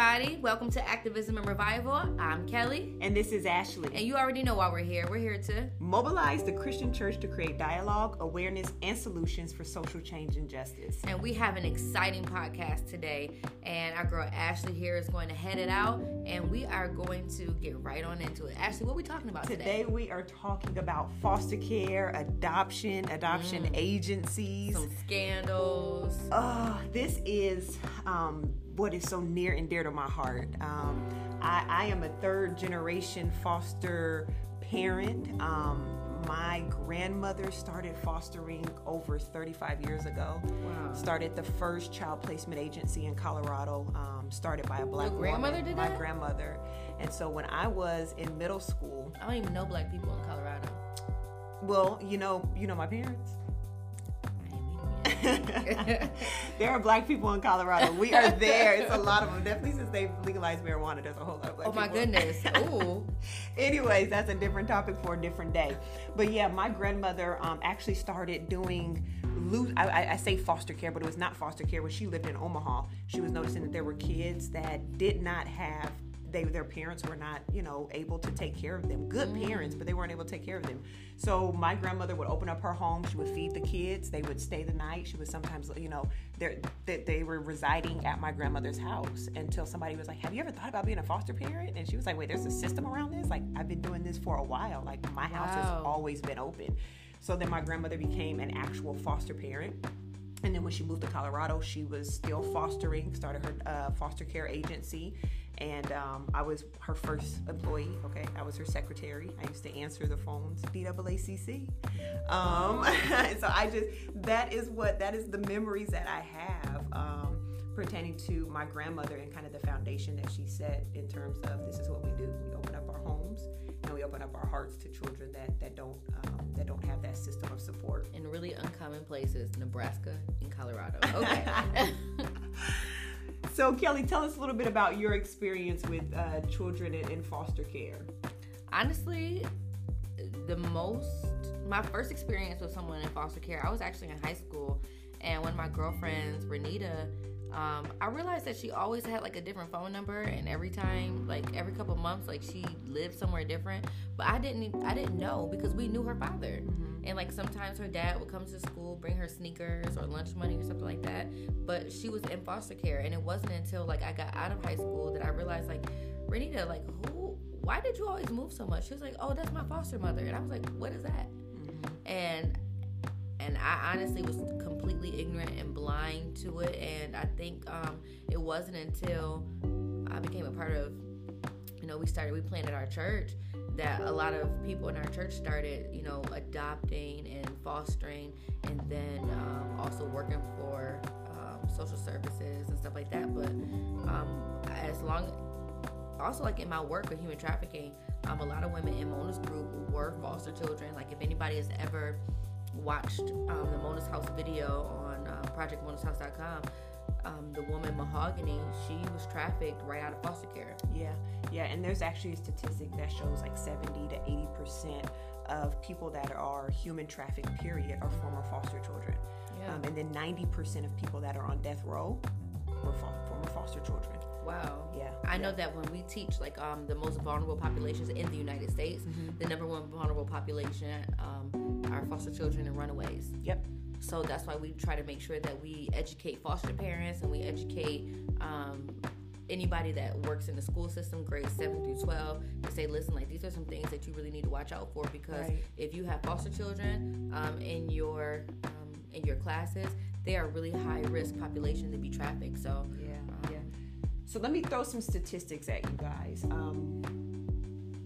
everybody. Welcome to Activism and Revival. I'm Kelly. And this is Ashley. And you already know why we're here. We're here to mobilize the Christian church to create dialogue, awareness, and solutions for social change and justice. And we have an exciting podcast today. And our girl Ashley here is going to head it out. And we are going to get right on into it. Ashley, what are we talking about today? Today we are talking about foster care, adoption, adoption mm. agencies, some scandals. Oh, this is um, what is so near and dear to my heart. Um, I, I, am a third generation foster parent. Um, my grandmother started fostering over 35 years ago. Wow. Started the first child placement agency in Colorado. Um, started by a black Your grandmother woman, did my that? grandmother. And so when I was in middle school, I don't even know black people in Colorado. Well, you know, you know my parents. there are black people in Colorado. We are there. It's a lot of them. Definitely since they've legalized marijuana, there's a whole lot of black people. Oh my people. goodness. Ooh. Anyways, that's a different topic for a different day. But yeah, my grandmother um, actually started doing loose. I, I, say foster care, but it was not foster care. When she lived in Omaha, she was noticing that there were kids that did not have they their parents were not you know able to take care of them. Good mm. parents but they weren't able to take care of them. So my grandmother would open up her home. She would feed the kids. They would stay the night. She would sometimes you know they they were residing at my grandmother's house until somebody was like have you ever thought about being a foster parent? And she was like wait there's a system around this? Like i've been doing this for a while. Like my house wow. has always been open. So then my grandmother became an actual foster parent. And then when she moved to Colorado, she was still fostering, started her uh, foster care agency and um, I was her first employee. Okay, I was her secretary. I used to answer the phones, BAACC. Um, so I just that is what that is the memories that I have um, pertaining to my grandmother and kind of the foundation that she set in terms of this is what we do. We open up our homes and we open up our hearts to children that that don't um, that don't have that system of support in really uncommon places, Nebraska and Colorado. Okay. So, Kelly, tell us a little bit about your experience with uh, children in, in foster care. Honestly, the most, my first experience with someone in foster care, I was actually in high school, and one of my girlfriends, Renita, um, I realized that she always had like a different phone number, and every time, like every couple months, like she lived somewhere different. But I didn't, I didn't know because we knew her father, mm-hmm. and like sometimes her dad would come to school, bring her sneakers or lunch money or something like that. But she was in foster care, and it wasn't until like I got out of high school that I realized like, Renita, like who, why did you always move so much? She was like, oh, that's my foster mother, and I was like, what is that? Mm-hmm. And and I honestly was completely ignorant and blind to it. And I think um, it wasn't until I became a part of, you know, we started, we planted our church that a lot of people in our church started, you know, adopting and fostering, and then um, also working for um, social services and stuff like that. But um, as long, also like in my work with human trafficking, um, a lot of women in Mona's group were foster children. Like if anybody has ever watched um, the Mona's House video on uh, ProjectMonasHouse.com, um, the woman Mahogany, she was trafficked right out of foster care. Yeah, yeah, and there's actually a statistic that shows like 70 to 80 percent of people that are human trafficked, period, are former foster children. Yeah. Um, and then 90 percent of people that are on death row were former foster children. Wow. Yeah. I know that when we teach like um, the most vulnerable populations in the United States, mm-hmm. the number one vulnerable population um, are foster children and runaways. Yep. So that's why we try to make sure that we educate foster parents and we educate um, anybody that works in the school system, grades 7 through 12, to say, listen, like these are some things that you really need to watch out for because right. if you have foster children um, in your um, in your classes, they are really high risk population to be trafficked. So yeah. So let me throw some statistics at you guys. Um,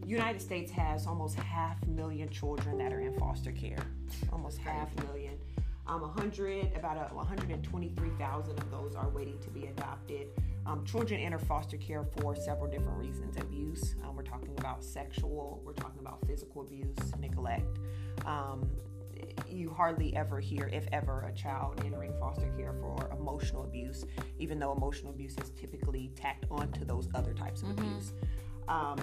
United States has almost half a million children that are in foster care. Almost half a million. Um, 100, about a, 123,000 of those are waiting to be adopted. Um, children enter foster care for several different reasons. Abuse, um, we're talking about sexual, we're talking about physical abuse, neglect. Um, you hardly ever hear, if ever, a child entering foster care for emotional abuse, even though emotional abuse is typically tacked onto those other types of mm-hmm. abuse. Um,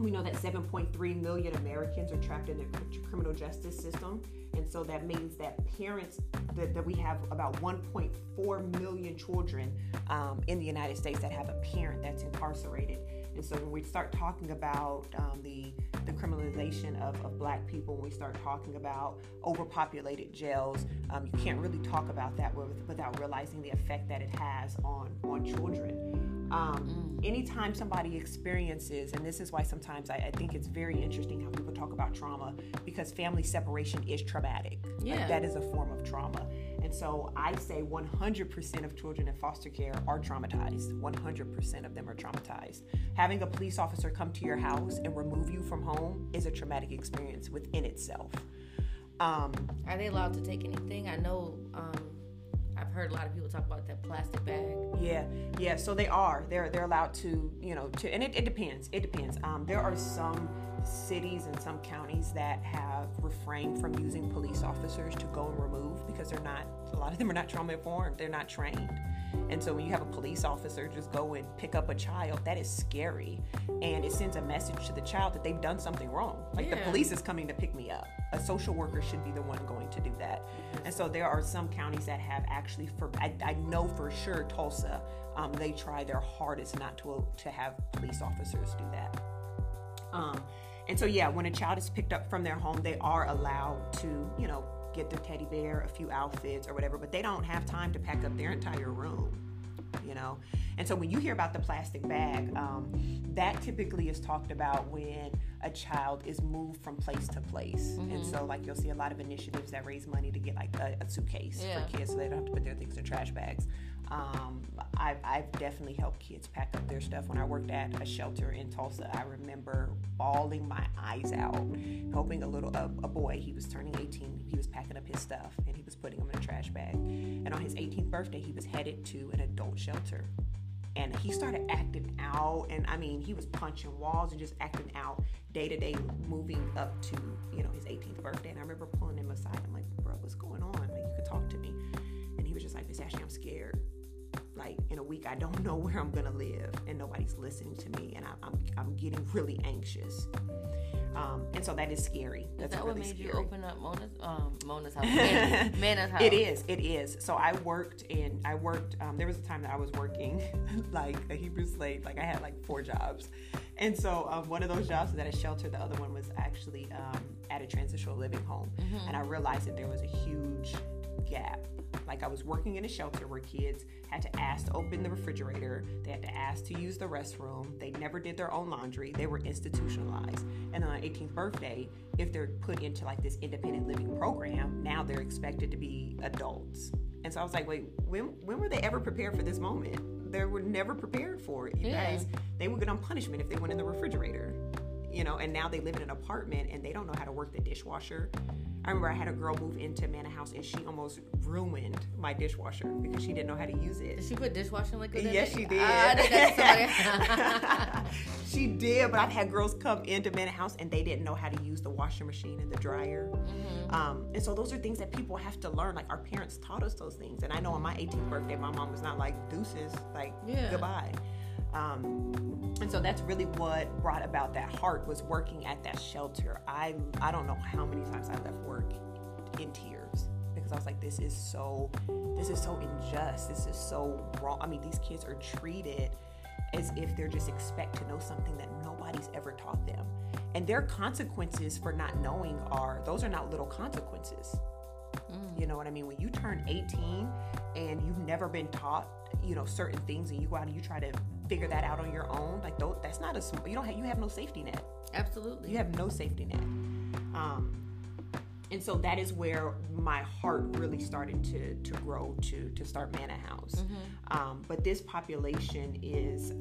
we know that 7.3 million Americans are trapped in the criminal justice system. And so that means that parents, that, that we have about 1.4 million children um, in the United States that have a parent that's incarcerated. And so when we start talking about um, the the criminalization of, of black people, when we start talking about overpopulated jails, um, you can't really talk about that with, without realizing the effect that it has on on children. Um, mm. Anytime somebody experiences, and this is why sometimes I, I, think it's very interesting how people talk about trauma because family separation is traumatic. Yeah. Like that is a form of trauma. And so I say 100% of children in foster care are traumatized. 100% of them are traumatized. Having a police officer come to your house and remove you from home is a traumatic experience within itself. Um, are they allowed to take anything? I know um, I've heard a lot of people talk about that plastic bag. Yeah, yeah. So they are. They're they're allowed to, you know, to, and it, it depends. It depends. Um, there are some cities and some counties that have refrained from using police officers to go and remove because they're not. A lot of them are not trauma informed. They're not trained. And so when you have a police officer just go and pick up a child, that is scary. And it sends a message to the child that they've done something wrong. Like yeah. the police is coming to pick me up. A social worker should be the one going to do that. And so there are some counties that have actually, for I, I know for sure Tulsa, um, they try their hardest not to to have police officers do that. Um, and so yeah, when a child is picked up from their home, they are allowed to, you know, get their teddy bear, a few outfits or whatever, but they don't have time to pack up their entire room, you know? And so when you hear about the plastic bag, um, that typically is talked about when a child is moved from place to place. Mm-hmm. And so, like, you'll see a lot of initiatives that raise money to get like a, a suitcase yeah. for kids so they don't have to put their things in trash bags. Um, I've, I've, definitely helped kids pack up their stuff. When I worked at a shelter in Tulsa, I remember bawling my eyes out, helping a little a, a, boy. He was turning 18. He was packing up his stuff and he was putting them in a trash bag. And on his 18th birthday, he was headed to an adult shelter. And he started acting out, and I mean, he was punching walls and just acting out day to day, moving up to you know his 18th birthday. And I remember pulling him aside. I'm like, bro, what's going on? Like, you could talk to me. And he was just like, Miss Ashley, I'm scared like in a week I don't know where I'm gonna live and nobody's listening to me and I, am I'm, I'm getting really anxious. Um, and so that is scary. That's is that really what made scary. you open up Mona's um, Mona's house? Mana's house. It is. It is. So I worked in. I worked. Um, there was a time that I was working like a Hebrew slave. Like I had like four jobs, and so um, one of those jobs was at a shelter. The other one was actually um, at a transitional living home, mm-hmm. and I realized that there was a huge gap like I was working in a shelter where kids had to ask to open the refrigerator, they had to ask to use the restroom, they never did their own laundry, they were institutionalized. And on 18th birthday, if they're put into like this independent living program, now they're expected to be adults. And so I was like, wait, when when were they ever prepared for this moment? They were never prepared for it. You yeah. guys, they would get on punishment if they went in the refrigerator. You know, and now they live in an apartment and they don't know how to work the dishwasher I remember I had a girl move into Manor House and she almost ruined my dishwasher because she didn't know how to use it. Did she put dishwashing liquid in yes, it? she did. Uh, she did, but I've had girls come into Manor House and they didn't know how to use the washing machine and the dryer. Mm-hmm. Um, and so those are things that people have to learn. Like our parents taught us those things. And I know on my 18th birthday, my mom was not like deuces, like yeah. goodbye. Um, and so that's really what brought about that heart was working at that shelter. I I don't know how many times I left work in tears because I was like, this is so this is so unjust. This is so wrong. I mean, these kids are treated as if they're just expect to know something that nobody's ever taught them. And their consequences for not knowing are those are not little consequences. Mm. You know what I mean? When you turn 18 and you've never been taught, you know, certain things and you go out and you try to figure that out on your own. Like that's not a you don't have you have no safety net. Absolutely. You have no safety net. Um, and so that is where my heart really started to to grow to to start Manor House. Mm-hmm. Um, but this population is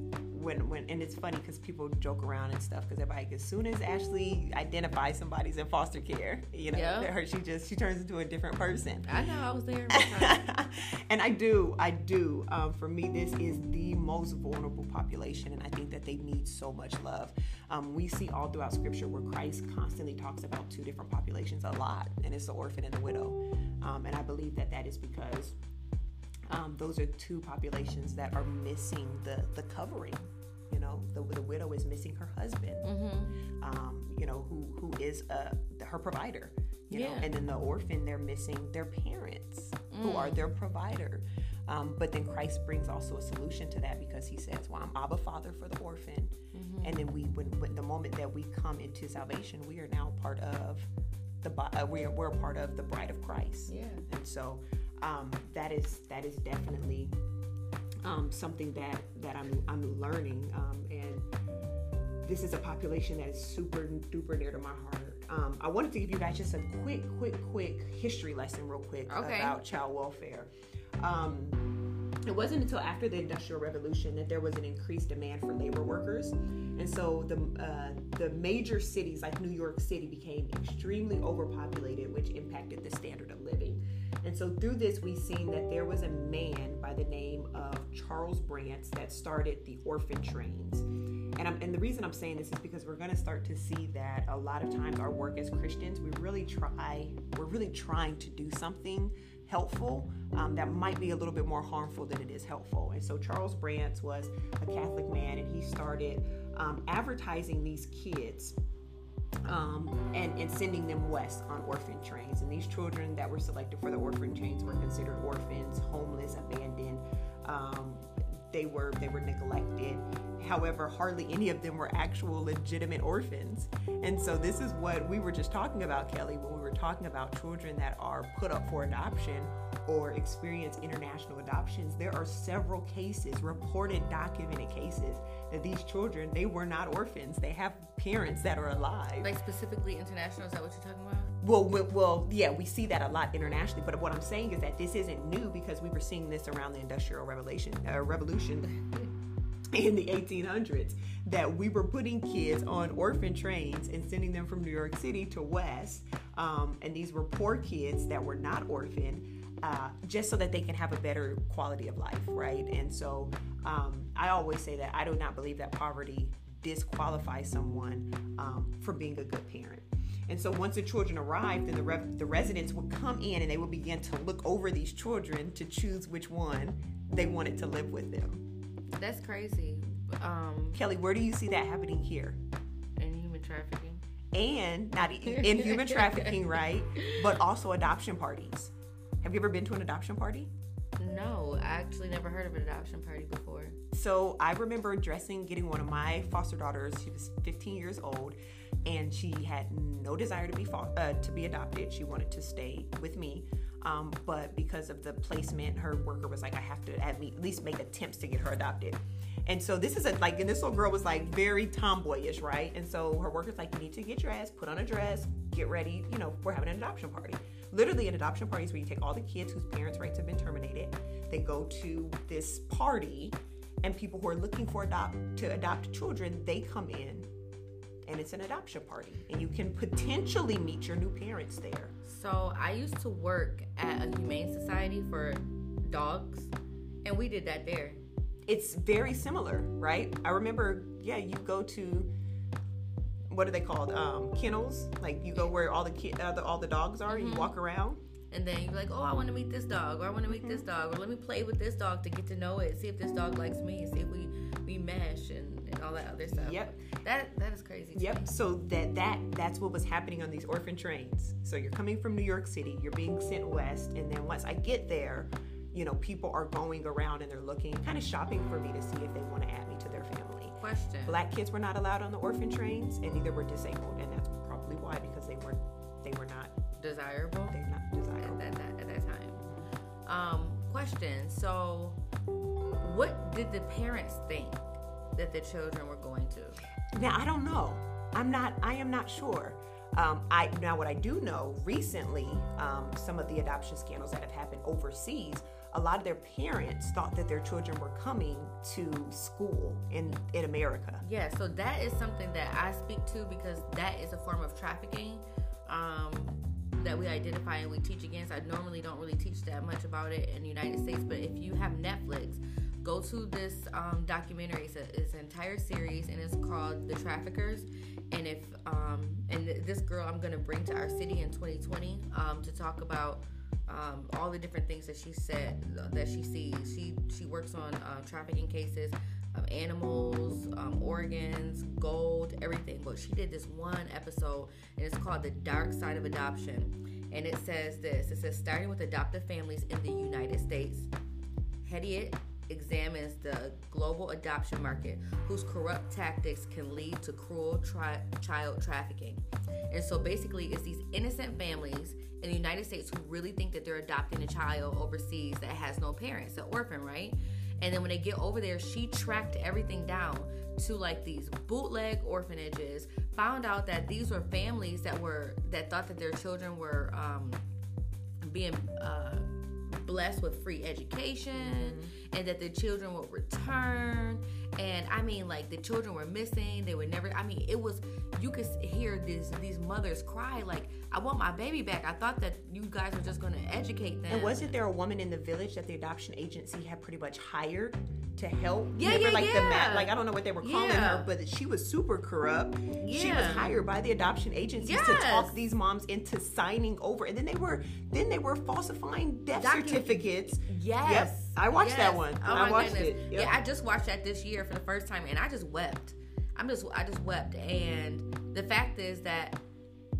when when and it's funny because people joke around and stuff because everybody as soon as Ashley identifies somebody's in foster care, you know, yep. her she just she turns into a different person. I know I was there, and I do I do. Um, for me, this is the most vulnerable population, and I think that they need so much love. Um, we see all throughout Scripture where Christ constantly talks about two different populations a lot, and it's the orphan and the widow, um, and I believe that that is because um, those are two populations that are missing the the covering You know, the, the widow is missing her husband. Mm-hmm. Um, you know, who who is uh, her provider. You know, Yeah. and then the orphan, they're missing their parents, who are their provider. Um, but then Christ brings also a solution to that because he says, "Well, I'm Abba Father for the orphan." And then we, when, when the moment that we come into salvation, we are now part of the uh, we're we're part of the bride of Christ. Yeah. And so um, that is that is definitely um, something that that I'm I'm learning, um, and this is a population that is super duper near to my heart. Um, I wanted to give you guys just a quick, quick, quick history lesson, real quick, Okay. about child welfare. Um, it wasn't until after the Industrial Revolution that there was an increased demand for labor workers, and so the uh, the major cities like New York City became extremely overpopulated, which impacted the standard of living. And so through this, we've seen that there was a man by the name of Charles Brantz that started the orphan trains. And, I'm, and the reason I'm saying this is because we're going to start to see that a lot of times our work as Christians, we really try, we're really trying to do something helpful um, that might be a little bit more harmful than it is helpful. And so Charles Brantz was a Catholic man, and he started um, advertising these kids um, and, and sending them west on orphan trains. And these children that were selected for the orphan trains were considered orphans, homeless, abandoned. Um, they were they were neglected. However, hardly any of them were actual legitimate orphans. And so this is what we were just talking about, Kelly, when we were talking about children that are put up for adoption or experience international adoptions. There are several cases, reported, documented cases, that these children they were not orphans. They have parents that are alive. Like specifically international, is that what you're talking about? Well, we- well, yeah, we see that a lot internationally. But what I'm saying is that this isn't new because we were seeing this around the Industrial Revolution, uh, Revolution in the 1800s. That we were putting kids on orphan trains and sending them from New York City to West, um, and these were poor kids that were not orphaned. Uh, just so that they can have a better quality of life, right? And so um, I always say that I do not believe that poverty disqualifies someone um, for being a good parent. And so once the children arrived, then the, re- the residents would come in and they would begin to look over these children to choose which one they wanted to live with them. That's crazy. Um, Kelly, where do you see that happening here? in human trafficking. And not in human trafficking, right? But also adoption parties. Have you ever been to an adoption party? No, I actually never heard of an adoption party before. So I remember dressing, getting one of my foster daughters. She was 15 years old, and she had no desire to be fo- uh, to be adopted. She wanted to stay with me, um, but because of the placement, her worker was like, "I have to at least make attempts to get her adopted." And so this is a like, and this little girl was like very tomboyish, right? And so her worker's like, "You need to get dressed, put on a dress, get ready. You know, we're having an adoption party." Literally, an adoption party is where you take all the kids whose parents' rights have been terminated. They go to this party and people who are looking for adopt to adopt children they come in and it's an adoption party and you can potentially meet your new parents there So I used to work at a humane society for dogs, and we did that there. it's very similar right i remember yeah you go to what are they called um, kennels like you go where all the kid uh, the, all the dogs are and you walk around And then you're like, oh, I want to meet this dog, or I want to meet this dog, or let me play with this dog to get to know it, see if this dog likes me, see if we we mesh and, and all that other stuff. Yep. That that is crazy. Yep. me. So that that that's what was happening on these orphan trains. So you're coming from New York City, you're being sent west, and then once I get there, you know, people are going around and they're looking, kind of shopping for me to see if they want to add me to their family. Question. Black kids were not allowed on the orphan trains, and neither were disabled, and that's probably why because they were they were not Desirable. they're not at desirable. that, that at that time. Um, question. So, what did the parents think that the children were going to? Now I don't know. I'm not. I am not sure. Um, I now what I do know recently, um, some of the adoption scandals that have happened overseas. A lot of their parents thought that their children were coming to school in in America. Yeah. So that is something that I speak to because that is a form of trafficking. Um, that we identify and we teach against. I normally don't really teach that much about it in the United States, but if you have Netflix, go to this um, documentary. It's, a, it's an entire series and it's called The Traffickers. And if um, and th- this girl I'm gonna bring to our city in 2020 um, to talk about um, all the different things that she said that she sees. She she works on uh, trafficking cases. of animals, um, organs, gold, everything. But she did this one episode, and it's called The Dark Side of Adoption. And it says this it says, starting with adoptive families in the United States, Hedayat examines the global adoption market, whose corrupt tactics can lead to cruel tri- child trafficking. And so basically, it's these innocent families in the United States who really think that they're adopting a child overseas that has no parents, an orphan, right? And then when they get over there, she tracked everything down to like these bootleg orphanages. Found out that these were families that were that thought that their children were um, being uh, blessed with free education mm-hmm. and that the children will return and i mean like the children were missing they were never i mean it was you could hear these these mothers cry like i want my baby back i thought that you guys were just going to educate them and wasn't there a woman in the village that the adoption agency had pretty much hired to help. Yeah, Remember, yeah, like yeah. the mat, like I don't know what they were calling yeah. her, but she was super corrupt. Yeah. She was hired by the adoption agency yes. to talk these moms into signing over, and then they were then they were falsifying death certificates. Yes, yep. I watched yes. that one. Oh I watched goodness. it. Yep. Yeah, I just watched that this year for the first time, and I just wept. I'm just I just wept, and the fact is that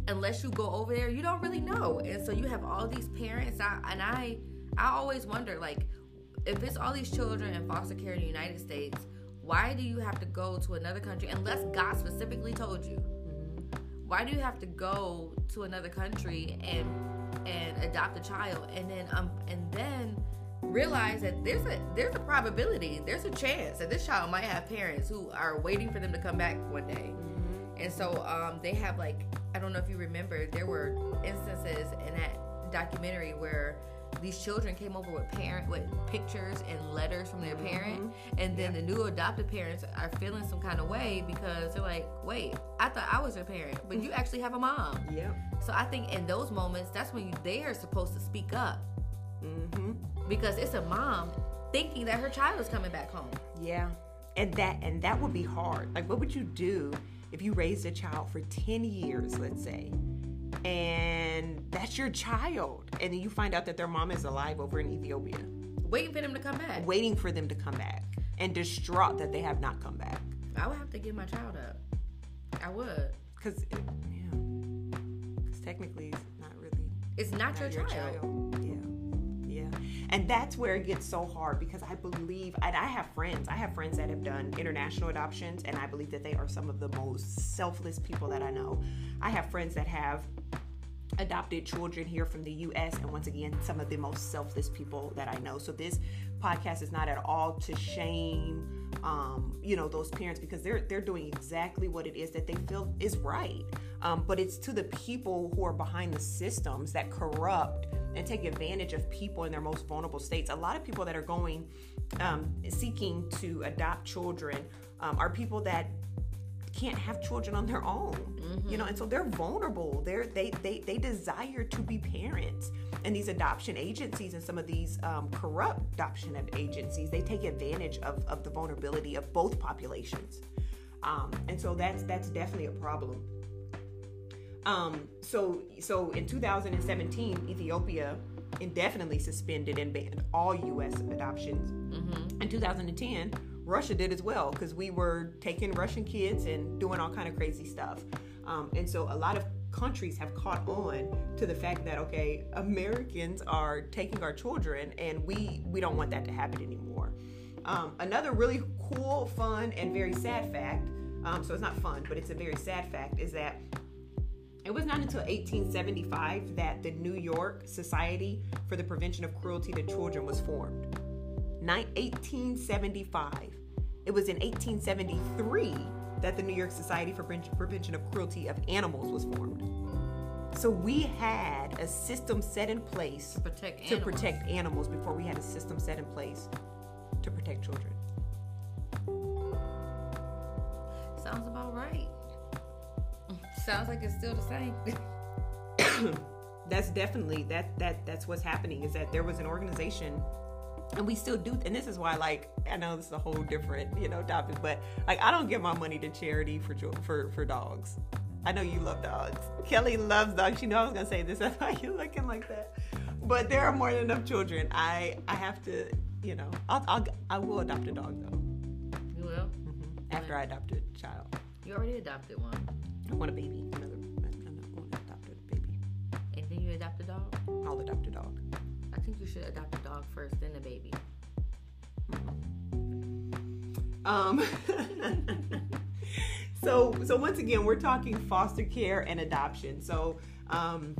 unless you go over there, you don't really know, and so you have all these parents, I, and I I always wonder like if it's all these children in foster care in the United States, why do you have to go to another country unless God specifically told you? Why do you have to go to another country and and adopt a child and then um and then realize that there's a there's a probability, there's a chance that this child might have parents who are waiting for them to come back one day. And so um, they have like I don't know if you remember there were instances in that documentary where these children came over with parent with pictures and letters from their mm-hmm. parent and then yeah. the new adopted parents are feeling some kind of way because they're like wait i thought i was your parent but you actually have a mom yeah so i think in those moments that's when you they are supposed to speak up mm-hmm. Because it's a mom thinking that her child is coming back home. Yeah. And that and that would be hard. Like what would you do if you raised a child for 10 years let's say and that's your child and then you find out that their mom is alive over in ethiopia? Waiting for them to come back. Waiting for them to come back and distraught that they have not come back. I would have to give my child up. I would. Because yeah. Because technically it's not really it's not, not your, your, child. child and that's where it gets so hard because I believe, and I have friends, I have friends that have done international adoptions, and I believe that they are some of the most selfless people that I know. I have friends that have adopted children here from the US and once again some of the most selfless people that I know. So this podcast is not at all to shame um, you know those parents because they're they're doing exactly what it is that they feel is right. Um, but it's to the people who are behind the systems that corrupt and take advantage of people in their most vulnerable states. A lot of people that are going um, seeking to adopt children um, are people that can't have children on their own mm-hmm. you know and so they're vulnerable they're they they they desire to be parents and these adoption agencies and some of these um, corrupt adoption agencies they take advantage of, of the vulnerability of both populations um, and so that's that's definitely a problem um, so so in 2017, Ethiopia indefinitely suspended and banned all U.S. adoptions. Mm-hmm. In 2010, Russia did as well because we were taking Russian kids and doing all kind of crazy stuff. Um, and so a lot of countries have caught on to the fact that okay, Americans are taking our children, and we we don't want that to happen anymore. Um, another really cool, fun, and very sad fact. Um, so it's not fun, but it's a very sad fact is that it was not until 1875 that the New York Society for the Prevention of Cruelty to Children was formed. 1875. It was in 1873 that the New York Society for Prevention of Cruelty of Animals was formed. So we had a system set in place to protect to animals. protect animals before we had a system set in place to protect children. Sounds about right. Sounds like it's still the same. that's definitely that that that's what's happening is that there was an organization and we still do and this is why like i know this is a whole different you know topic but like i don't give my money to charity for for for dogs. I know you love dogs. Kelly loves dogs. You know i was gonna say this. That's why you're looking like that. But there are more than enough children. I i have to you know i'll, I'll i will adopt a dog though. You will? Mm-hmm. after I adopt a child. You already adopted one. I want a baby. Another, another I want to adopt a baby. And then you adopt a dog? I'll adopt a dog. I think you should adopt a dog first, then a baby. Um, so so once again, we're talking foster care and adoption. So um,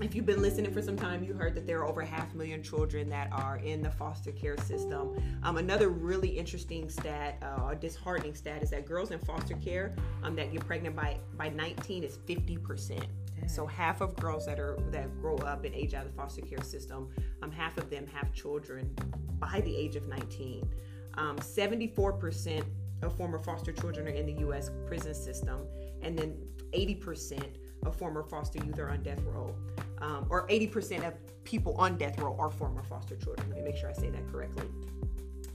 if you've been listening for some time, you heard that there are over half a million children that are in the foster care system. Um, another really interesting stat, uh, disheartening stat, is that girls in foster care um, that get pregnant by by 19 is 50 percent. So half of girls that are that grow up and age out of the foster care system, um, half of them have children by the age of 19. Um, 74% of former foster children are in the U.S. prison system, and then 80% of former foster youth are on death row, um, or 80% of people on death row are former foster children. Let me make sure I say that correctly.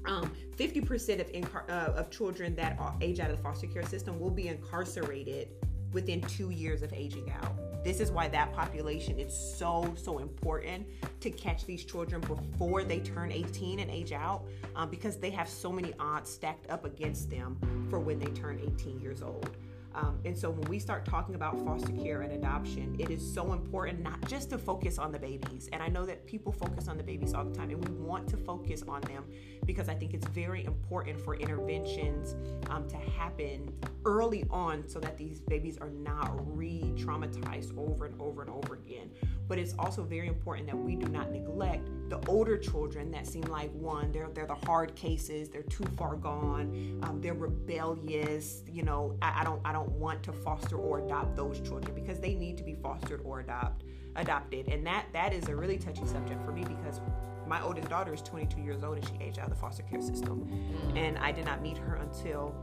Um, 50% of, incar- uh, of children that are age out of the foster care system will be incarcerated within two years of aging out this is why that population is so so important to catch these children before they turn 18 and age out um, because they have so many odds stacked up against them for when they turn 18 years old um, and so when we start talking about foster care and adoption, it is so important not just to focus on the babies. And I know that people focus on the babies all the time, and we want to focus on them because I think it's very important for interventions um, to happen early on so that these babies are not re traumatized over and over and over again but it's also very important that we do not neglect the older children that seem like one they're they're the hard cases they're too far gone um, they're rebellious you know I, I, don't i don't want to foster or adopt those children because they need to be fostered or adopt adopted. And that that is a really touchy subject for me because my oldest daughter is 22 years old and she aged out of the foster care system. Mm. and i did not meet her until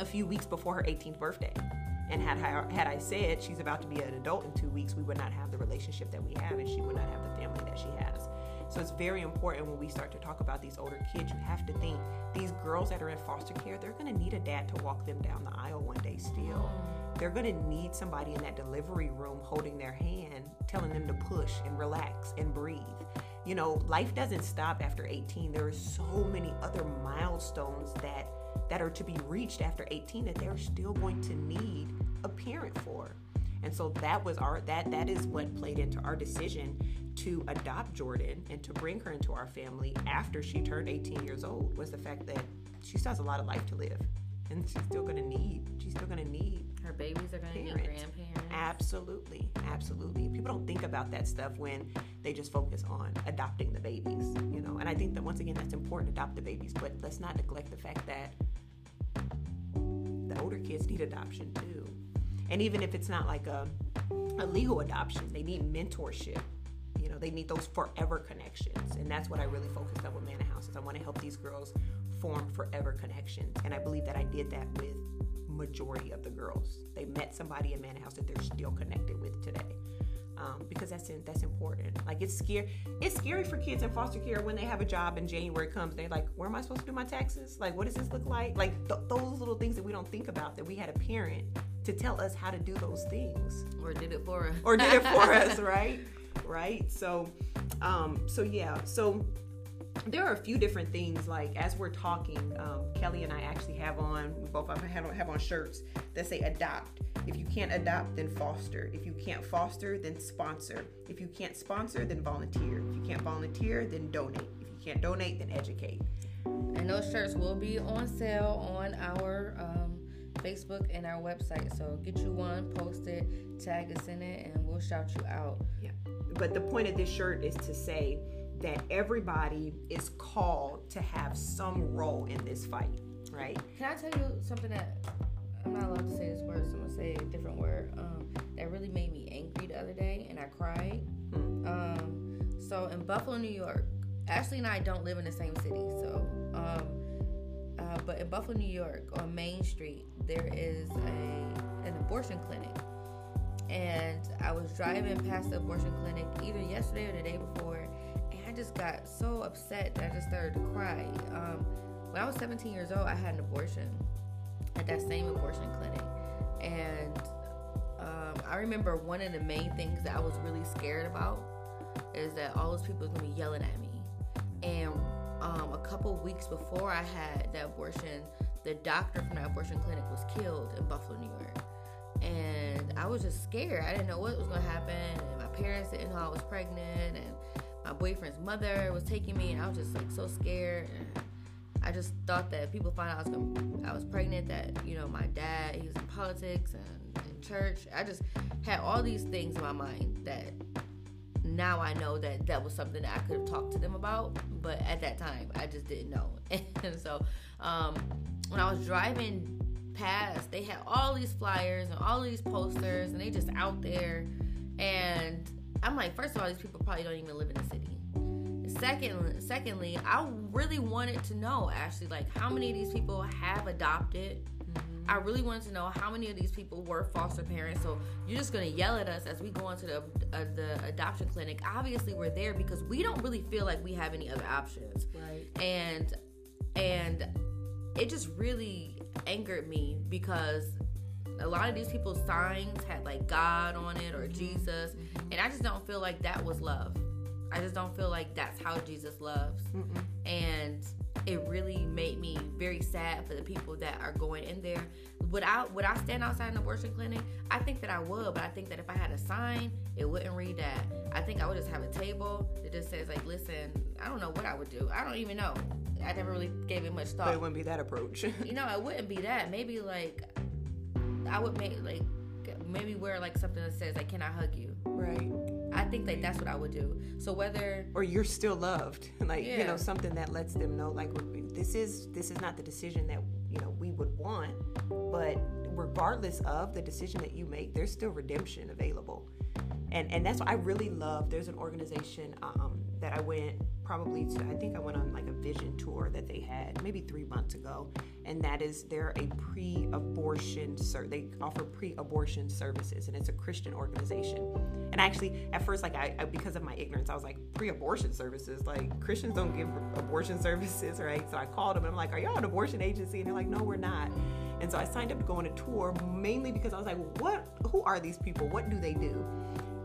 a few weeks before her 18th birthday and had I, had I said she's about to be an adult in two weeks, we would not have the relationship that we have, and she would not have the family that she has. So it's very important when we start to talk about these older kids. You have to think these girls that are in foster care, they're going to need a dad to walk them down the aisle one day still. Mm. They're going to need somebody in that delivery room holding their hand, telling them to push and relax and breathe. You know, life doesn't stop after 18. There are so many other milestones that that are to be reached after 18 that they're still going to need a parent for. And so that was our that that is what played into our decision to adopt Jordan and to bring her into our family after she turned 18 years old was the fact that she still has a lot of life to live. And she's still gonna need she's still gonna need her babies are gonna parents. need grandparents. Absolutely, absolutely. People don't think about that stuff when they just focus on adopting the babies, you know. And I think that once again that's important, adopt the babies, but let's not neglect the fact that the older kids need adoption too. And even if it's not like a, a legal adoption, they need mentorship. You know, they need those forever connections. And that's what I really focused on with Manor Houses. I want to help these girls form forever connections. And I believe that I did that with majority of the girls. They met somebody in Manor House that they're still connected with today um, because that's in, that's important. Like it's scary. It's scary for kids in foster care when they have a job and January comes. They're like, "Where am I supposed to do my taxes? Like, what does this look like?" Like th- those little things that we don't think about. That we had a parent to tell us how to do those things, or did it for us, or did it for us, right? Right. So, um, so yeah. So there are a few different things like as we're talking um, kelly and i actually have on we both have on, have on shirts that say adopt. If you can't adopt then foster. If you can't foster then sponsor. If you can't sponsor then volunteer. If you can't volunteer then donate. If you can't donate then educate. And those shirts will be on sale on our um, facebook and our website. So get you one post it tag us in it and we'll shout you out. Yeah. But the point of this shirt is to say that everybody is called to have some role in this fight, right? Can I tell you something that I'm not allowed to say this word, so I'm gonna say a different word. Um, that really made me angry the other day, and I cried. Hmm. Um, so in Buffalo, New York, Ashley and I don't live in the same city, so um, uh, but in Buffalo, New York, on Main Street, there is a an abortion clinic. And I was driving past the abortion clinic either yesterday or the day before, I just got so upset that I just started to cry. Um, when I was 17 years old, I had an abortion at that same abortion clinic. And um, I remember one of the main things that I was really scared about is that all those people are gonna be yelling at me. And um, a couple weeks before I had that abortion, the doctor from that abortion clinic was killed in Buffalo, New York. And I was just scared. I didn't know what was gonna happen, and my parents didn't know I was pregnant, and my boyfriend's mother was taking me, and I was just like so scared. And I just thought that if people find out I was gonna, I was pregnant, that you know my dad he was in politics and in church. I just had all these things in my mind that now I know that that was something that I could have talked to them about, but at that time I just didn't know. And so um, when I was driving past, they had all these flyers and all these posters, and they just out there. And I'm like, first of all, these people probably don't even live in the city. Second, secondly, I really wanted to know actually, like, how many of these people have adopted I really wanted to know how many of these people were foster parents. So you're just gonna yell at us as we go into the uh, the adoption clinic. Obviously, we're there because we don't really feel like we have any other options. Right. And and it just really angered me because a lot of these people's signs had like God on it or mm-hmm. Jesus, and I just don't feel like that was love. I just don't feel like that's how Jesus loves. Mm-mm. And it really made me very sad for the people that are going in there. Would I would I stand outside an abortion clinic? I think that I would, but I think that if I had a sign, it wouldn't read that. I think I would just have a table that just says like, "Listen, I don't know what I would do. I don't even know. I never really gave it much thought. But it wouldn't be that approach. you know, it wouldn't be that. Maybe like I would make like maybe wear like something that says like, "Can I hug you?" right. I think that that's what I would do. So whether Or you're still loved. Like, you know, something that lets them know like this is this is not the decision that, you know, we would want, but regardless of the decision that you make, there's still redemption available. And and that's what I really love. There's an organization um, that I went probably to I think I went on like a vision tour that they had maybe 3 months ago and that is they're a pre-abortion ser- they offer pre-abortion services and it's a Christian organization. And actually at first like I, I because of my ignorance I was like pre-abortion services like Christians don't give abortion services, right? So I called them and I'm like, "Are y'all an abortion agency?" And they're like, "No, we're not." And so I signed up to go on a tour mainly because I was like, "What who are these people? What do they do?"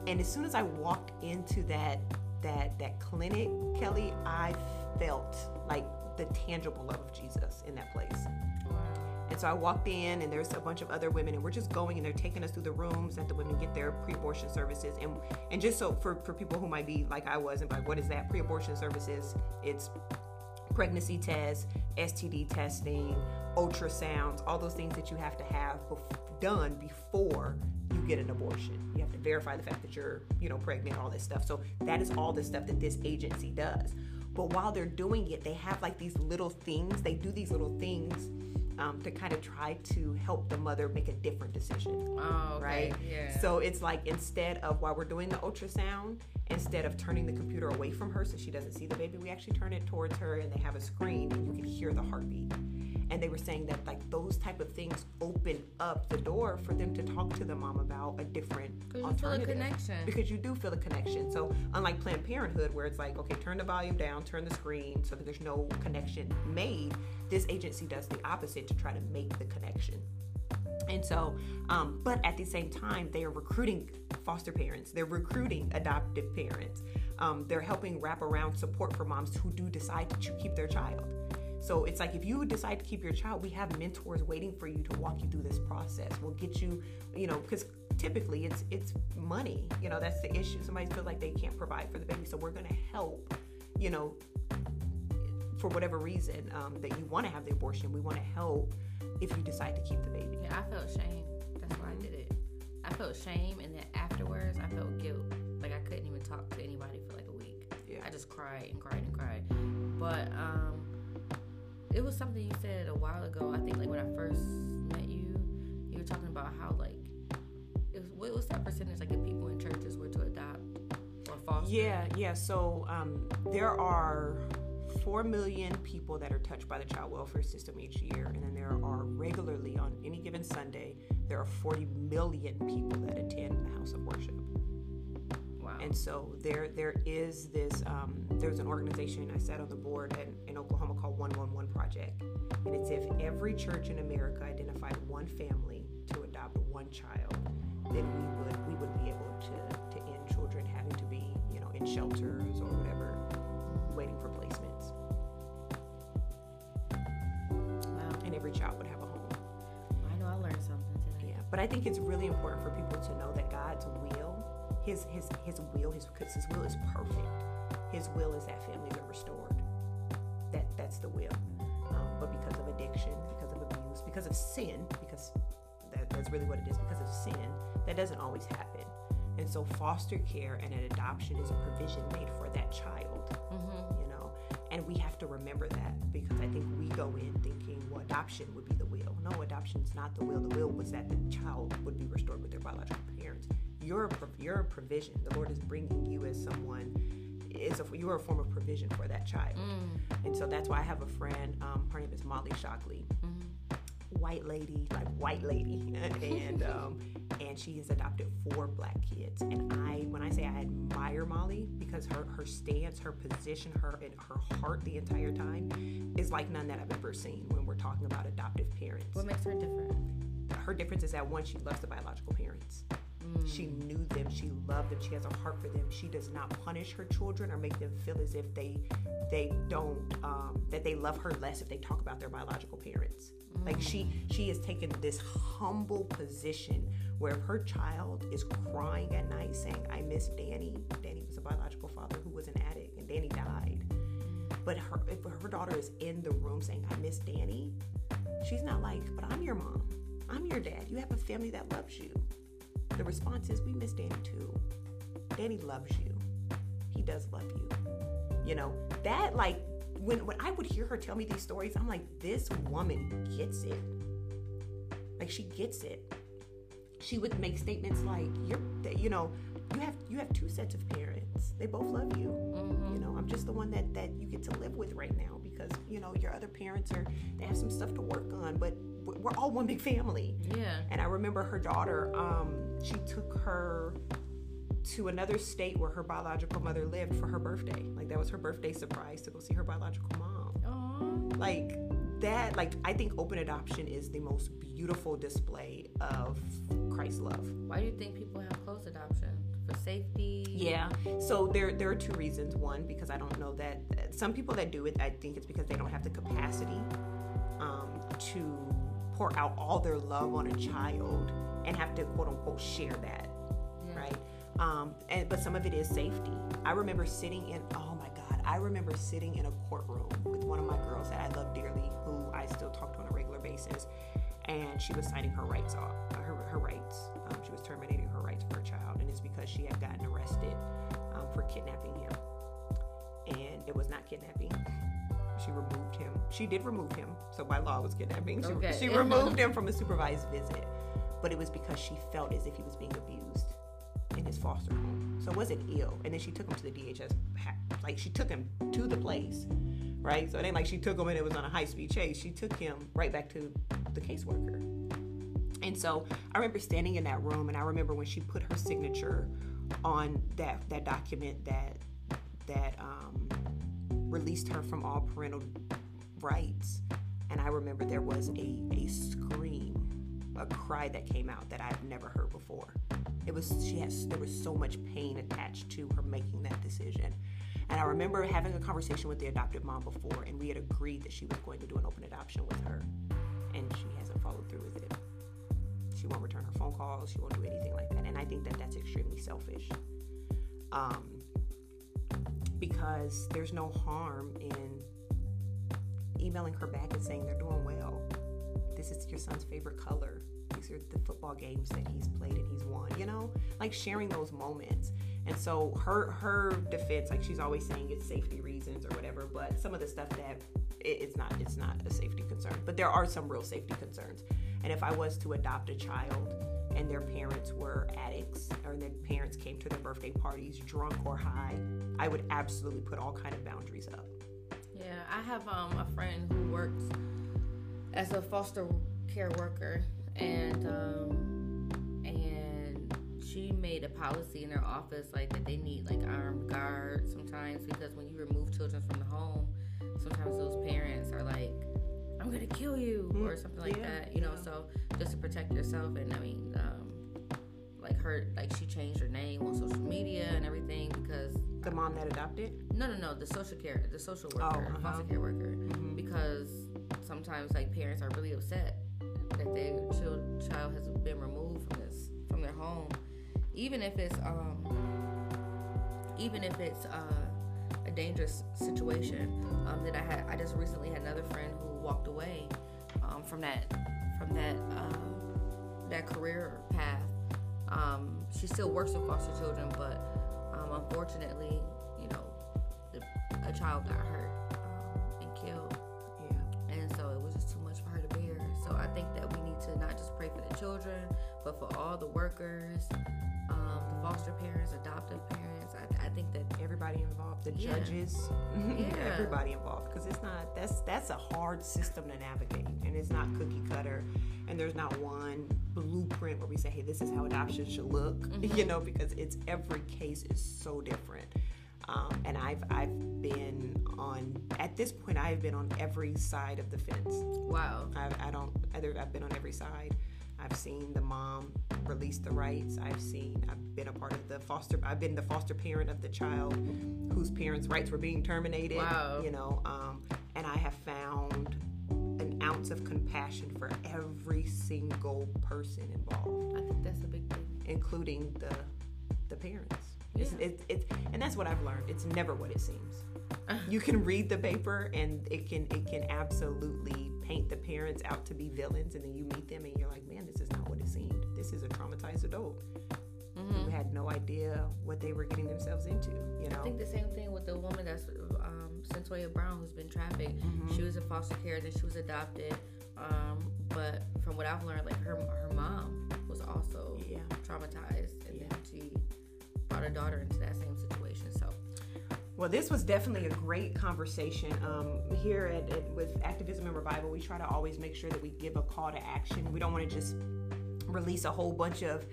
And as soon as I walked into that that that clinic, Kelly, I felt like the tangible love of Jesus in that place. And so I walked in, and there's a bunch of other women, and we're just going, and they're taking us through the rooms that the women get their pre-abortion services. And and just so for for people who might be like I was, and like, what is that? Pre-abortion services? It's pregnancy tests, STD testing, ultrasounds, all those things that you have to have bef- done before you get an abortion. You have to verify the fact that you're, you know, pregnant, all this stuff. So that is all the stuff that this agency does. But while they're doing it, they have like these little things. They do these little things um, to kind of try to help the mother make a different decision oh, okay. right? Yeah. So it's like instead of while we're doing the ultrasound, instead of turning the computer away from her so she doesn't see the baby, we actually turn it towards her and they have a screen and you can hear the heartbeat. And they were saying that like those type of things open up the door for them to talk to the mom about a different 'Cause you feel a alternative. connection. Because you do feel a connection. So unlike Planned Parenthood, where it's like, okay, turn the volume down, turn the screen, so that there's no connection made. This agency does the opposite to try to make the connection. And so, um, but at the same time, they are recruiting foster parents. They're recruiting adoptive parents. Um, they're helping wrap around support for moms who do decide to keep their child. So it's like if you decide to keep your child, we have mentors waiting for you to walk you through this process. We'll get you, you know, because typically it's it's money. You know, that's the issue. Somebody feels like they can't provide for the baby, so we're going to help. You know, for whatever reason um, that you want to have the abortion, we want to help if you decide to keep the baby. Yeah, I felt shame. That's why I did it. I felt shame, and then afterwards, I felt guilt. Like I couldn't even talk to anybody for like a week. Yeah. I just cried and cried and cried. But um, it was something you said a while ago. I think like when I first met you, you were talking about how like it was, what was that percentage like if people in churches were to adopt or foster? Yeah, yeah. So um, there are four million people that are touched by the child welfare system each year, and then there are regularly on any given Sunday there are 40 million people that attend the house of worship. And so there there is this um, there's an organization I sat on the board in, in Oklahoma called 111 Project, and it's if every church in America identified one family to adopt one child, then we would we would be able to to end children having to be you know in shelters or whatever, waiting for placements, wow. and every child would have a home. I know I learned something today. Yeah, But I think it's really important for people to know that God's will, his his his will, his because his will is perfect. His will is that family be restored. That that's the will. Um, but because of addiction, because of abuse, because of sin, because that, that's really what it is. Because of sin, that doesn't always happen. And so foster care and an adoption is a provision made for that child. Mm-hmm. You know, and we have to remember that because I think we go in thinking, well, adoption would be the will. No, adoption is not the will. The will was that the child would be restored with their biological parents. You're a, you're a provision. The Lord is bringing you as someone is a, you are a form of provision for that child. Mm. And so that's why I have a friend. Um, her name is Molly Shockley. Mm-hmm white lady, like white lady, and um, and she has adopted four black kids. And I, when I say I admire Molly, because her her stance, her position, her and her heart the entire time is like none that I've ever seen when we're talking about adoptive parents. What makes her different? Her difference is that one, she loves the biological parents. She knew them. She loved them. She has a heart for them. She does not punish her children or make them feel as if they they don't um, that they love her less if they talk about their biological parents. Mm. Like she she has taken this humble position where if her child is crying at night saying, "I miss Danny," Danny was a biological father who was an addict, and Danny died. But her if her daughter is in the room saying, "I miss Danny," she's not like, "But I'm your mom." I'm your dad. You have a family that loves you the response is, We miss Danny too. Danny loves you. He does love you. You know, that like when when I would hear her tell me these stories, I'm like, this woman gets it. Like she gets it. She would make statements like, "You're, you know, you have you have two sets of parents. They both love you. Mm-hmm. You know, I'm just the one that that you get to live with right now because you know your other parents are they have some stuff to work on, but we're all one big family. Yeah. And I remember her daughter. Um, she took her to another state where her biological mother lived for her birthday. Like that was her birthday surprise to go see her biological mom. Aww. Like that, like I think open adoption is the most beautiful display of Christ's love. Why do you think people have closed adoption? For safety? Yeah. So there there are two reasons. One, because I don't know that some people that do it, I think it's because they don't have the capacity um, to pour out all their love on a child and have to quote unquote share that, yeah. right? Um, and but some of it is safety. I remember sitting in oh my god, I remember sitting in a courtroom with one of my girls that I love dearly, who I still talk to on a regular basis, and she was signing her rights off, her her rights. Um, she was terminating her rights for her child, and it's because she had gotten arrested um, for kidnapping him, and it was not kidnapping. She removed him. She did remove him, so by law it was kidnapping. She, okay. she removed him from a supervised visit but it was because she felt as if he was being abused in his foster home. So it wasn't ill. And then she took him to the DHS, like she took him to the place, right? So it ain't like she took him and it was on a high speed chase. She took him right back to the caseworker. And so I remember standing in that room, and I remember when she put her signature on that that document that that um, released her from all parental rights. And I remember there was a a scream a cry that came out that I've never heard before. It was she has there was so much pain attached to her making that decision. And I remember having a conversation with the adoptive mom before, and we had agreed that she was going to do an open adoption with her, and she hasn't followed through with it. She won't return her phone calls. She won't do anything like that, and I think that that's extremely selfish. Um, because there's no harm in emailing her back and saying they're doing well this is your son's favorite color. These are the football games that he's played and he's won, you know? Like sharing those moments. And so her her defense, like she's always saying it's safety reasons or whatever, but some of the stuff that it, it's not it's not a safety concern. But there are some real safety concerns. And if I was to adopt a child and their parents were addicts or their parents came to their birthday parties drunk or high, I would absolutely put all kind of boundaries up. Yeah, I have um, a friend who works as a foster care worker, and um, she made a policy in her office like that they need like armed guards sometimes because when you remove children from the home, sometimes those parents are like, "I'm gonna kill you" mm-hmm. or something like yeah, that, you know. Yeah. So just to protect yourself, and I mean. Um, like her, like she changed her name on social media and everything because the mom that adopted. No, no, no. The social care, the social worker, oh, uh-huh. foster care worker, mm-hmm. because sometimes like parents are really upset that their child has been removed from this from their home, even if it's um, even if it's uh, a dangerous situation. Um, that I had, I just recently had another friend who walked away um, from that from that um, that career path. Um, she still works with foster children, but um, unfortunately, you know, the, a child got hurt um, and killed. Yeah. And so it was just too much for her to bear. So I think that we need to not just pray for the children, but for all the workers, um, the foster parents, adoptive parents. I, I think that Everybody involved, the Yeah. judges, Yeah. everybody involved, because it's not that's that's a hard system to navigate, and it's not cookie cutter, and there's not one blueprint where we say, hey, this is how adoption should look, you know, because it's every case is so different. Um, and I've I've been on at this point I've been on every side of the fence. wow. I, I don't either. I've been on every side. I've seen the mom release the rights. I've seen. I've been a part of the foster. I've been the foster parent of the child whose parents' rights were being terminated. Wow. You know, um, and I have found an ounce of compassion for every single person involved, I think that's the big thing. including the the parents. Yeah. it's, it's, and that's what I've learned. It's never what it seems. You can read the paper, and it can it can absolutely paint the parents out to be villains, and then you meet them, and you're like, man, this is not what it seemed. This is a traumatized adult who had no idea what they were getting themselves into. You know, I think the same thing with the woman that's um, Cyntoia Brown, who's been trafficked. She was in foster care, then she was adopted. Um, but from what I've learned, like her her mom was also Yeah. traumatized, and Yeah. then she brought her daughter into that same situation. Well, this was definitely a great conversation. Um, here at, at with Activism and Revival, we try to always make sure that we give a call to action. We don't want to just release a whole bunch of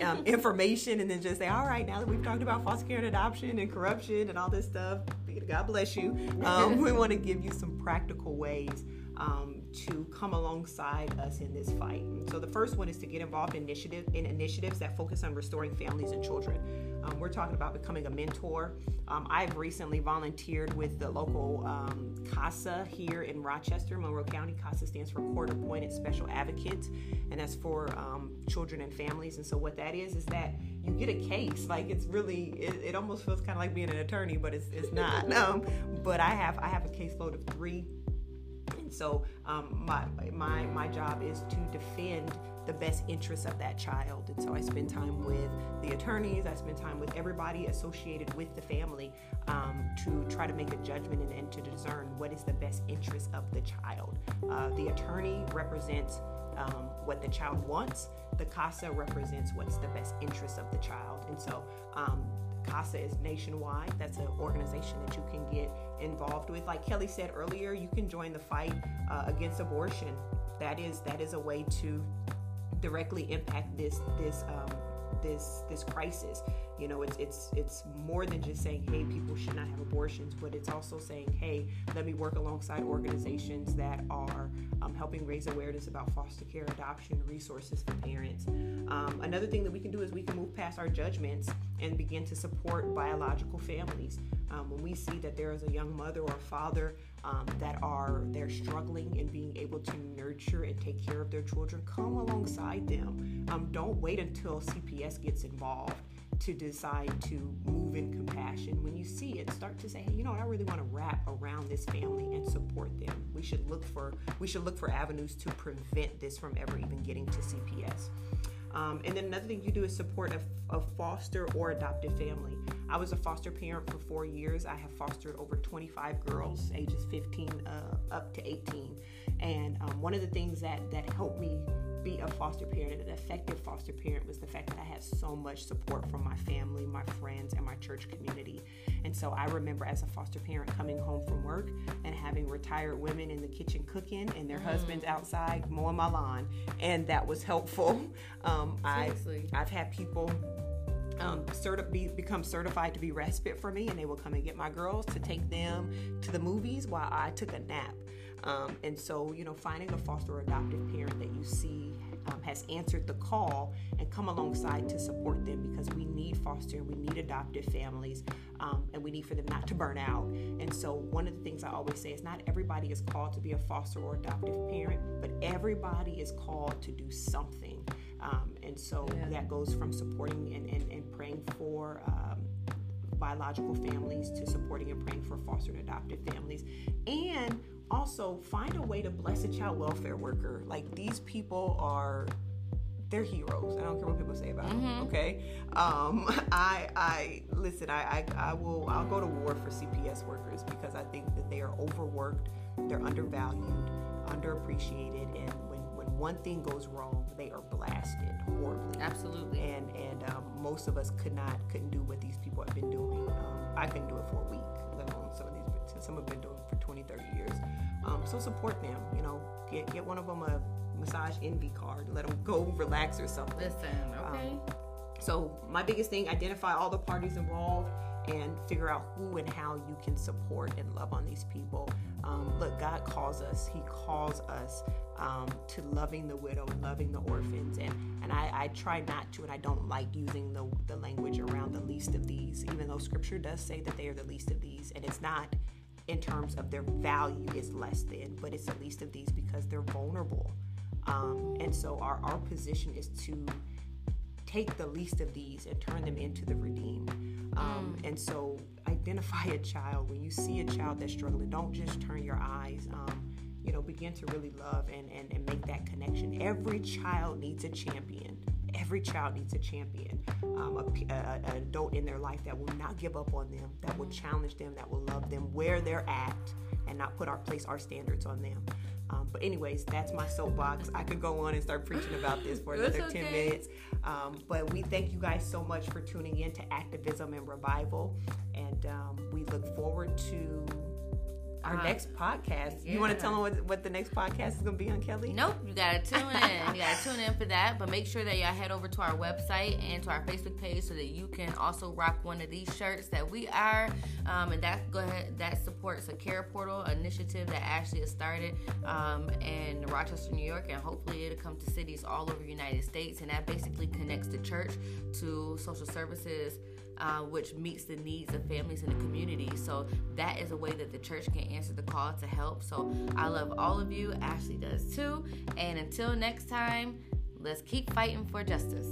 um, information and then just say, "All right, now that we've talked about foster care and adoption and corruption and all this stuff, God bless you." Um, we want to give you some practical ways um, to come alongside us in this fight. So the first one is to get involved in initiative in initiatives that focus on restoring families and children. Um, we're talking about becoming a mentor. Um, I've recently volunteered with the local um, CASA here in Rochester, Monroe County. CASA stands for Court Appointed Special Advocates, and that's for um, children and families. And so what that is is that you get a case. Like it's really, it, it almost feels kind of like being an attorney, but it's, it's not. Um, but I have I have a caseload of three so um, my, my, my job is to defend the best interests of that child. And so I spend time with the attorneys, I spend time with everybody associated with the family um, to try to make a judgment and, and to discern what is the best interest of the child. Uh, the attorney represents um, what the child wants, the CASA represents what's the best interest of the child. And so um, CASA is nationwide. That's an organization that you can get involved with. Like Kelly said earlier, you can join the fight uh, against abortion. That is that is a way to directly impact this this um, this this crisis. You know, it's it's it's more than just saying, hey, people should not have abortions, but it's also saying, hey, let me work alongside organizations that are um, helping raise awareness about foster care, adoption, resources for parents. Um, another thing that we can do is we can move past our judgments and begin to support biological families. Um, when we see that there is a young mother or father um, that are they're struggling and being able to nurture and take care of their children, come alongside them. Um, don't wait until CPS gets involved to decide to move in compassion. When you see it, start to say, hey, you know what, I really want to wrap around this family and support them. We should look for we should look for avenues to prevent this from ever even getting to CPS. Um, and then another thing you do is support a, a foster or adopted family. I was a foster parent for four years. I have fostered over 25 girls, ages 15 uh, up to 18. And um, one of the things that that helped me be a foster parent, an effective foster parent, was the fact that I had so much support from my family, my friends, and my church community. And so I remember as a foster parent coming home from work and having retired women in the kitchen cooking and their husbands outside mowing my lawn, and that was helpful. Um, I, I've had people um, certi- be, become certified to be respite for me, and they will come and get my girls to take them to the movies while I took a nap. Um, and so, you know, finding a foster or adoptive parent that you see um, has answered the call and come alongside to support them because we need foster we need adoptive families um, and we need for them not to burn out. And so one of the things i always say is not everybody is called to be a foster or adoptive parent but everybody is called to do something. Um, and so yeah. that goes from supporting and, and, and praying for um, biological families to supporting and praying for foster and adoptive families. And also find a way to bless a child welfare worker. Like these people are they're heroes. I don't care what people say about mm-hmm. them. Okay, um, I I listen. I, I I will I'll go to war for CPS workers because I think that they are overworked, they're undervalued, underappreciated, and when when one thing goes wrong, they are blasted horribly. Absolutely. And and um, most of us could not couldn't do what these people have been doing. Um, I couldn't do it for a week, let alone some of these. Some have been doing it for 20, 30 years. Um, so support them. You know, get get one of them a massage envy card. Let them go relax or something. Listen, okay. Um, so my biggest thing: identify all the parties involved and figure out who and how you can support and love on these people. Um, look, God calls us. He calls us um, to loving the widow and loving the orphans. And, and I, I, try not to, and I don't like using the, the language around the least of these, even though scripture does say that they are the least of these. And it's not in terms of their value is less than, but it's the least of these because they're vulnerable. Um, and so our, our position is to take the least of these and turn them into the redeemed. Um, mm. And so identify a child. When you see a child that's struggling, don't just turn your eyes. Um, you know, begin to really love and, and, and make that connection. Every child needs a champion every child needs a champion, um, a, a, an adult in their life that will not give up on them, that will challenge them, that will love them where they're at, and not put our place our standards on them. Um, but anyways, that's my soapbox. I could go on and start preaching about this for another okay. 10 minutes. Um, but we thank you guys so much for tuning in to Activism and Revival. And um, we look forward to our uh, next podcast. Yeah. You want to tell them what, what the next podcast is going to be on, Kelly? Nope. You got to tune in. you got to tune in for that. But make sure that y'all head over to our website and to our Facebook page so that you can also rock one of these shirts that we are. Um, and that go ahead. That supports a care portal initiative that Ashley has started um, in Rochester, New York, and hopefully it'll come to cities all over the United States. And that basically connects the church to social services uh, which meets the needs of families in the community. So that is a way that the church can answer the call to help. So I love all of you. Ashley does too. And until next time, let's keep fighting for justice.